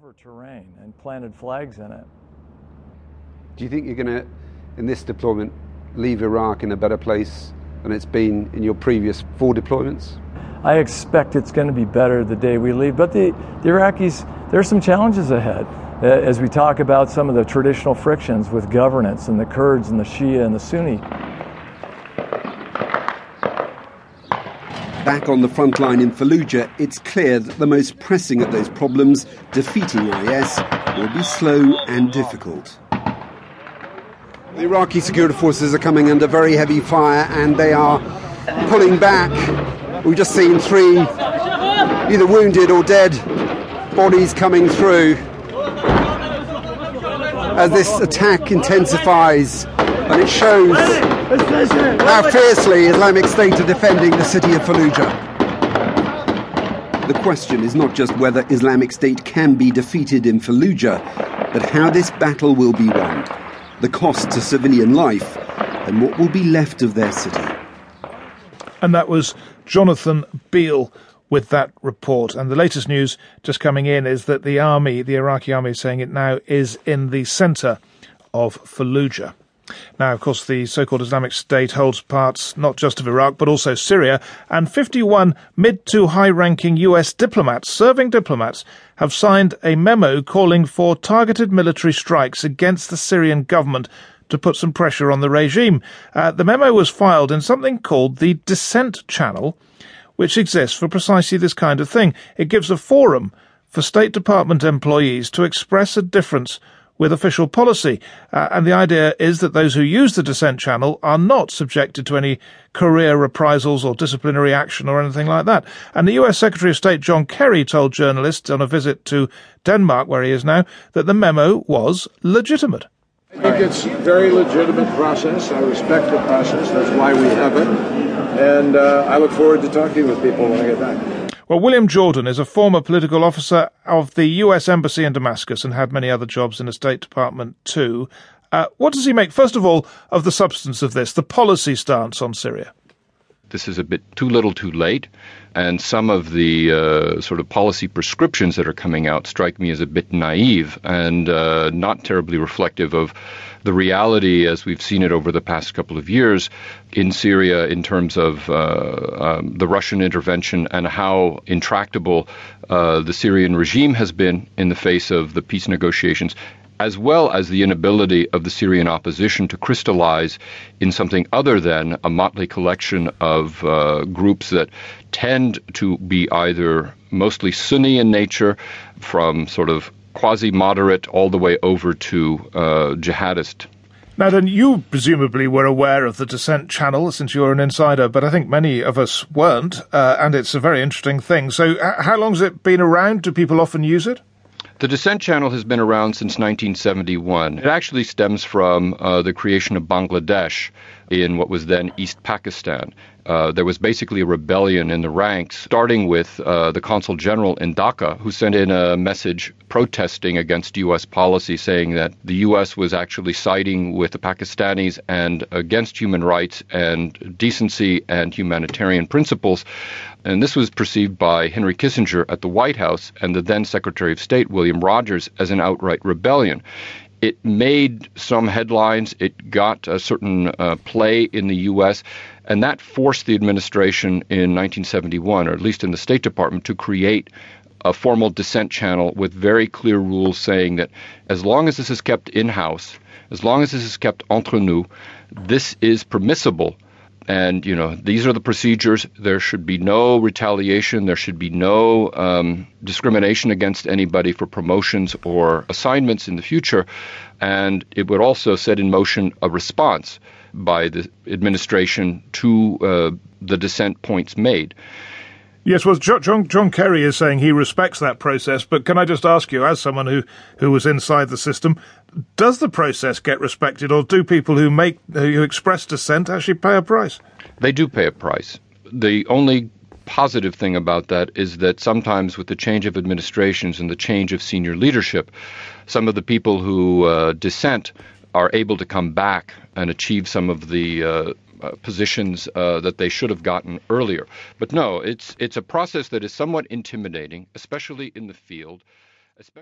over terrain and planted flags in it. Do you think you're going to, in this deployment, leave Iraq in a better place than it's been in your previous four deployments? I expect it's going to be better the day we leave, but the, the Iraqis, there are some challenges ahead uh, as we talk about some of the traditional frictions with governance and the Kurds and the Shia and the Sunni. Back on the front line in Fallujah, it's clear that the most pressing of those problems, defeating IS, will be slow and difficult. The Iraqi security forces are coming under very heavy fire and they are pulling back. We've just seen three either wounded or dead bodies coming through as this attack intensifies and it shows how fiercely Islamic State are defending the city of Fallujah. The question is not just whether Islamic State can be defeated in Fallujah, but how this battle will be won, the cost to civilian life, and what will be left of their city. And that was Jonathan Beale with that report. And the latest news just coming in is that the army, the Iraqi army, is saying it now is in the centre of Fallujah. Now, of course, the so-called Islamic State holds parts not just of Iraq, but also Syria, and 51 mid to high-ranking US diplomats, serving diplomats, have signed a memo calling for targeted military strikes against the Syrian government to put some pressure on the regime. Uh, the memo was filed in something called the Dissent Channel, which exists for precisely this kind of thing. It gives a forum for State Department employees to express a difference with official policy. Uh, and the idea is that those who use the dissent channel are not subjected to any career reprisals or disciplinary action or anything like that. And the US Secretary of State John Kerry told journalists on a visit to Denmark, where he is now, that the memo was legitimate. I think it's a very legitimate process. I respect the process. That's why we have it. And uh, I look forward to talking with people when I get back. Well, William Jordan is a former political officer of the US Embassy in Damascus and had many other jobs in the State Department too. Uh, what does he make, first of all, of the substance of this, the policy stance on Syria? This is a bit too little too late. And some of the uh, sort of policy prescriptions that are coming out strike me as a bit naive and uh, not terribly reflective of the reality as we've seen it over the past couple of years in Syria in terms of uh, um, the Russian intervention and how intractable uh, the Syrian regime has been in the face of the peace negotiations as well as the inability of the Syrian opposition to crystallize in something other than a motley collection of uh, groups that tend to be either mostly Sunni in nature, from sort of quasi moderate all the way over to uh, jihadist. Now, then, you presumably were aware of the Dissent channel since you're an insider, but I think many of us weren't, uh, and it's a very interesting thing. So, uh, how long has it been around? Do people often use it? The Dissent Channel has been around since 1971. It actually stems from uh, the creation of Bangladesh in what was then East Pakistan. Uh, there was basically a rebellion in the ranks, starting with uh, the consul general in Dhaka, who sent in a message protesting against U.S. policy, saying that the U.S. was actually siding with the Pakistanis and against human rights and decency and humanitarian principles. And this was perceived by Henry Kissinger at the White House and the then Secretary of State, William Rogers, as an outright rebellion. It made some headlines. It got a certain uh, play in the U.S., and that forced the administration in 1971, or at least in the State Department, to create a formal dissent channel with very clear rules saying that as long as this is kept in house, as long as this is kept entre nous, this is permissible and you know these are the procedures. There should be no retaliation. There should be no um, discrimination against anybody for promotions or assignments in the future, and it would also set in motion a response by the administration to uh, the dissent points made. Yes, well, John, John Kerry is saying he respects that process, but can I just ask you, as someone who, who was inside the system, does the process get respected, or do people who make who express dissent actually pay a price? They do pay a price. The only positive thing about that is that sometimes with the change of administrations and the change of senior leadership, some of the people who uh, dissent are able to come back and achieve some of the uh, uh, positions uh, that they should have gotten earlier. But no, it's it's a process that is somewhat intimidating, especially in the field. Especially